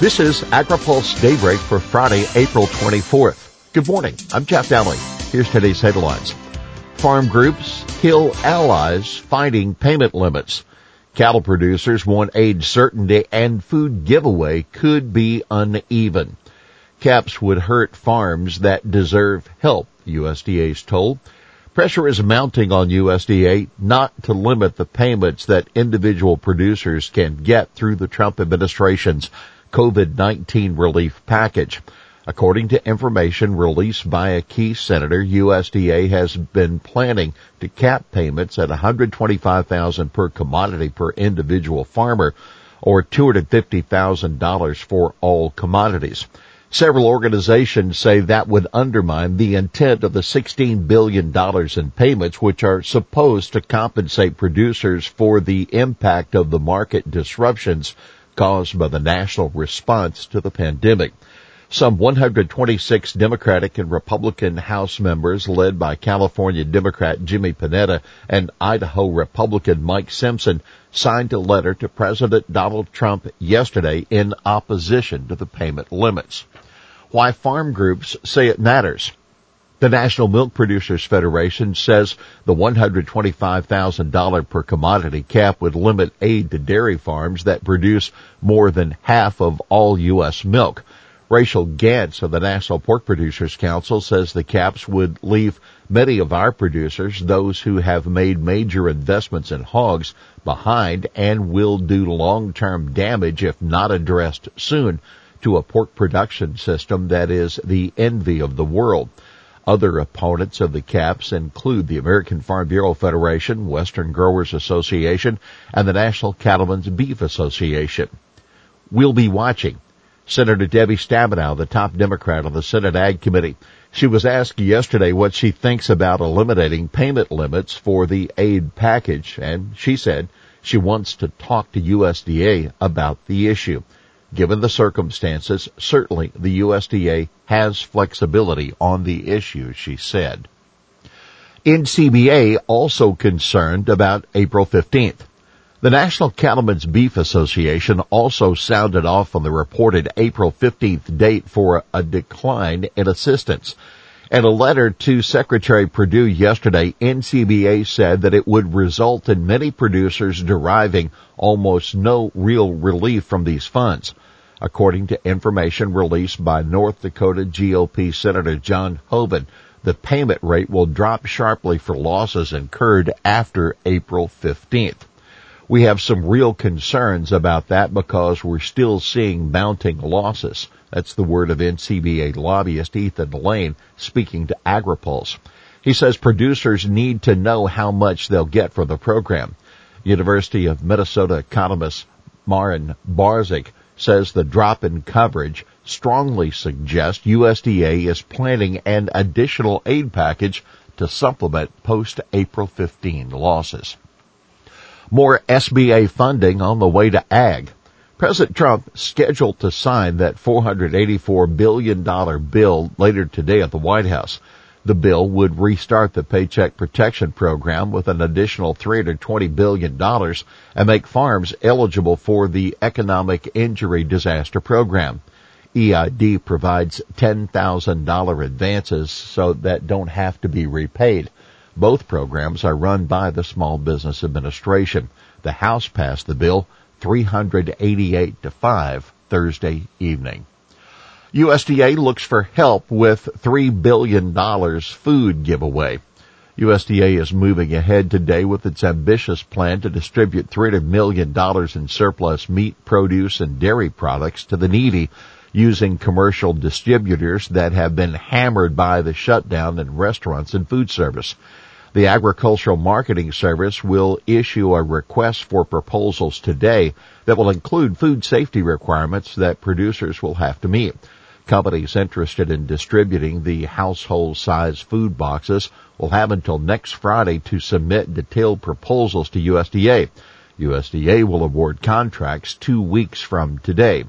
This is AgriPulse Daybreak for Friday, April 24th. Good morning. I'm Jeff Daly. Here's today's headlines. Farm groups Hill allies fighting payment limits. Cattle producers want aid certainty and food giveaway could be uneven. Caps would hurt farms that deserve help, USDA's told. Pressure is mounting on USDA not to limit the payments that individual producers can get through the Trump administration's COVID-19 relief package. According to information released by a key senator, USDA has been planning to cap payments at 125,000 per commodity per individual farmer or $250,000 for all commodities. Several organizations say that would undermine the intent of the $16 billion in payments which are supposed to compensate producers for the impact of the market disruptions caused by the national response to the pandemic. Some 126 Democratic and Republican House members led by California Democrat Jimmy Panetta and Idaho Republican Mike Simpson signed a letter to President Donald Trump yesterday in opposition to the payment limits. Why farm groups say it matters. The National Milk Producers Federation says the $125,000 per commodity cap would limit aid to dairy farms that produce more than half of all U.S. milk. Rachel Gantz of the National Pork Producers Council says the caps would leave many of our producers, those who have made major investments in hogs, behind and will do long-term damage if not addressed soon to a pork production system that is the envy of the world. Other opponents of the caps include the American Farm Bureau Federation, Western Growers Association, and the National Cattlemen's Beef Association. We'll be watching. Senator Debbie Stabenow, the top Democrat on the Senate Ag Committee. She was asked yesterday what she thinks about eliminating payment limits for the aid package, and she said she wants to talk to USDA about the issue. Given the circumstances, certainly the USDA has flexibility on the issue, she said. NCBA also concerned about April 15th. The National Cattlemen's Beef Association also sounded off on the reported April 15th date for a decline in assistance. In a letter to Secretary Perdue yesterday, NCBA said that it would result in many producers deriving almost no real relief from these funds. According to information released by North Dakota GOP Senator John Hoeven, the payment rate will drop sharply for losses incurred after April 15th. We have some real concerns about that because we're still seeing mounting losses. That's the word of NCBA lobbyist Ethan Lane speaking to AgriPulse. He says producers need to know how much they'll get for the program. University of Minnesota economist Marin Bozic says the drop in coverage strongly suggests USDA is planning an additional aid package to supplement post-April 15 losses. More SBA funding on the way to ag. President Trump scheduled to sign that $484 billion bill later today at the White House. The bill would restart the Paycheck Protection Program with an additional $320 billion and make farms eligible for the Economic Injury Disaster Program. EID provides $10,000 advances so that don't have to be repaid. Both programs are run by the Small Business Administration. The House passed the bill 388 to 5 Thursday evening. USDA looks for help with $3 billion food giveaway. USDA is moving ahead today with its ambitious plan to distribute $300 million in surplus meat, produce, and dairy products to the needy using commercial distributors that have been hammered by the shutdown in restaurants and food service. The Agricultural Marketing Service will issue a request for proposals today that will include food safety requirements that producers will have to meet. Companies interested in distributing the household size food boxes will have until next Friday to submit detailed proposals to USDA. USDA will award contracts two weeks from today.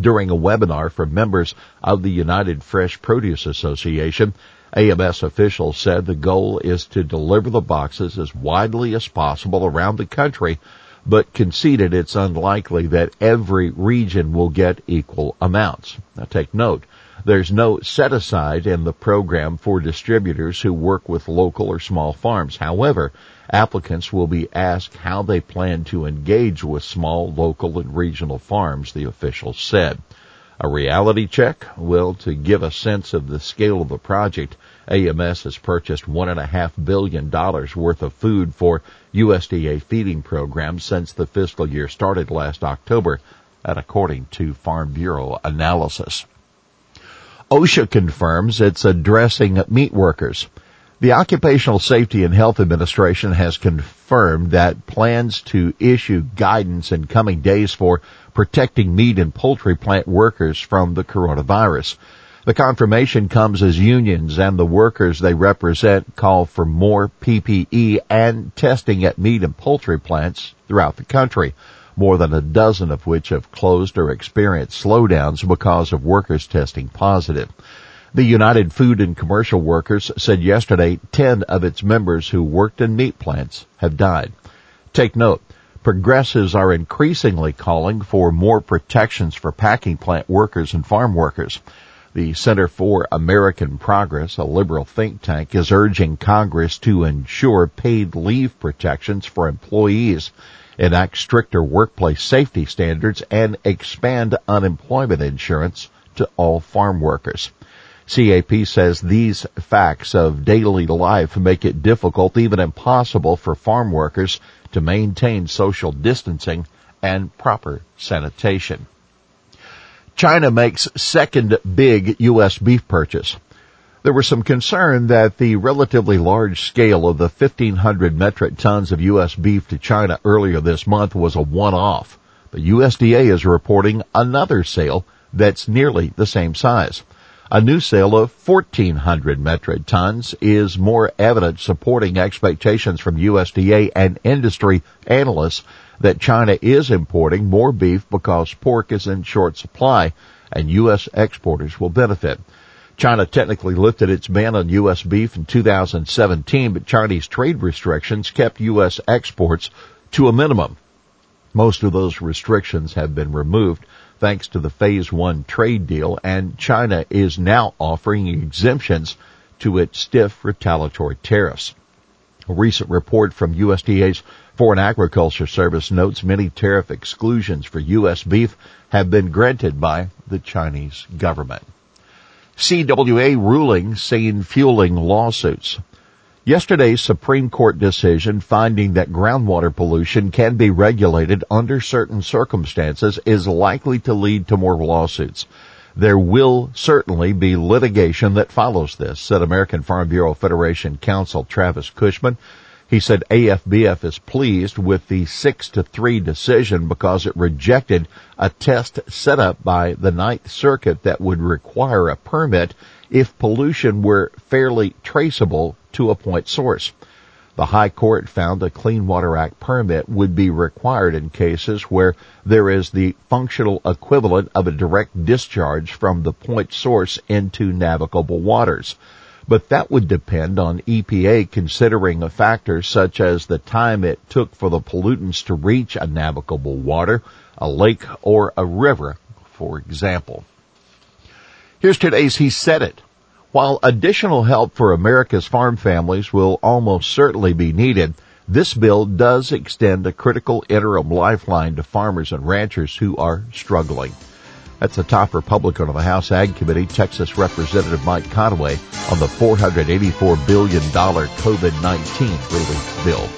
During a webinar for members of the United Fresh Produce Association, AMS officials said the goal is to deliver the boxes as widely as possible around the country but conceded it's unlikely that every region will get equal amounts. Now take note, there's no set aside in the program for distributors who work with local or small farms. However, applicants will be asked how they plan to engage with small, local, and regional farms, the officials said. A reality check? Well, to give a sense of the scale of the project, AMS has purchased $1.5 billion worth of food for USDA feeding programs since the fiscal year started last October, that according to Farm Bureau analysis. OSHA confirms it's addressing meat workers. The Occupational Safety and Health Administration has confirmed that plans to issue guidance in coming days for protecting meat and poultry plant workers from the coronavirus. The confirmation comes as unions and the workers they represent call for more PPE and testing at meat and poultry plants throughout the country, more than a dozen of which have closed or experienced slowdowns because of workers testing positive. The United Food and Commercial Workers said yesterday 10 of its members who worked in meat plants have died. Take note, progressives are increasingly calling for more protections for packing plant workers and farm workers. The Center for American Progress, a liberal think tank, is urging Congress to ensure paid leave protections for employees, enact stricter workplace safety standards, and expand unemployment insurance to all farm workers. CAP says these facts of daily life make it difficult, even impossible for farm workers to maintain social distancing and proper sanitation. China makes second big U.S. beef purchase. There was some concern that the relatively large scale of the 1500 metric tons of U.S. beef to China earlier this month was a one-off. The USDA is reporting another sale that's nearly the same size. A new sale of 1400 metric tons is more evidence supporting expectations from USDA and industry analysts that China is importing more beef because pork is in short supply and U.S. exporters will benefit. China technically lifted its ban on U.S. beef in 2017, but Chinese trade restrictions kept U.S. exports to a minimum. Most of those restrictions have been removed thanks to the phase one trade deal and China is now offering exemptions to its stiff retaliatory tariffs. A recent report from USDA's Foreign Agriculture Service notes many tariff exclusions for U.S. beef have been granted by the Chinese government. CWA ruling saying fueling lawsuits. Yesterday's Supreme Court decision finding that groundwater pollution can be regulated under certain circumstances is likely to lead to more lawsuits. There will certainly be litigation that follows this, said American Farm Bureau Federation counsel Travis Cushman. He said AFBF is pleased with the six to three decision because it rejected a test set up by the Ninth Circuit that would require a permit if pollution were fairly traceable to a point source. The High Court found a Clean Water Act permit would be required in cases where there is the functional equivalent of a direct discharge from the point source into navigable waters but that would depend on EPA considering a factor such as the time it took for the pollutants to reach a navigable water, a lake, or a river, for example. Here's today's He Said It. While additional help for America's farm families will almost certainly be needed, this bill does extend a critical interim lifeline to farmers and ranchers who are struggling. That's the top Republican on the House Ag Committee, Texas Representative Mike Conaway, on the $484 billion COVID-19 relief bill.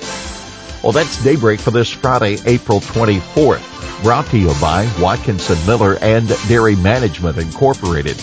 Well, that's daybreak for this Friday, April 24th. Brought to you by Watkinson Miller and Dairy Management Incorporated.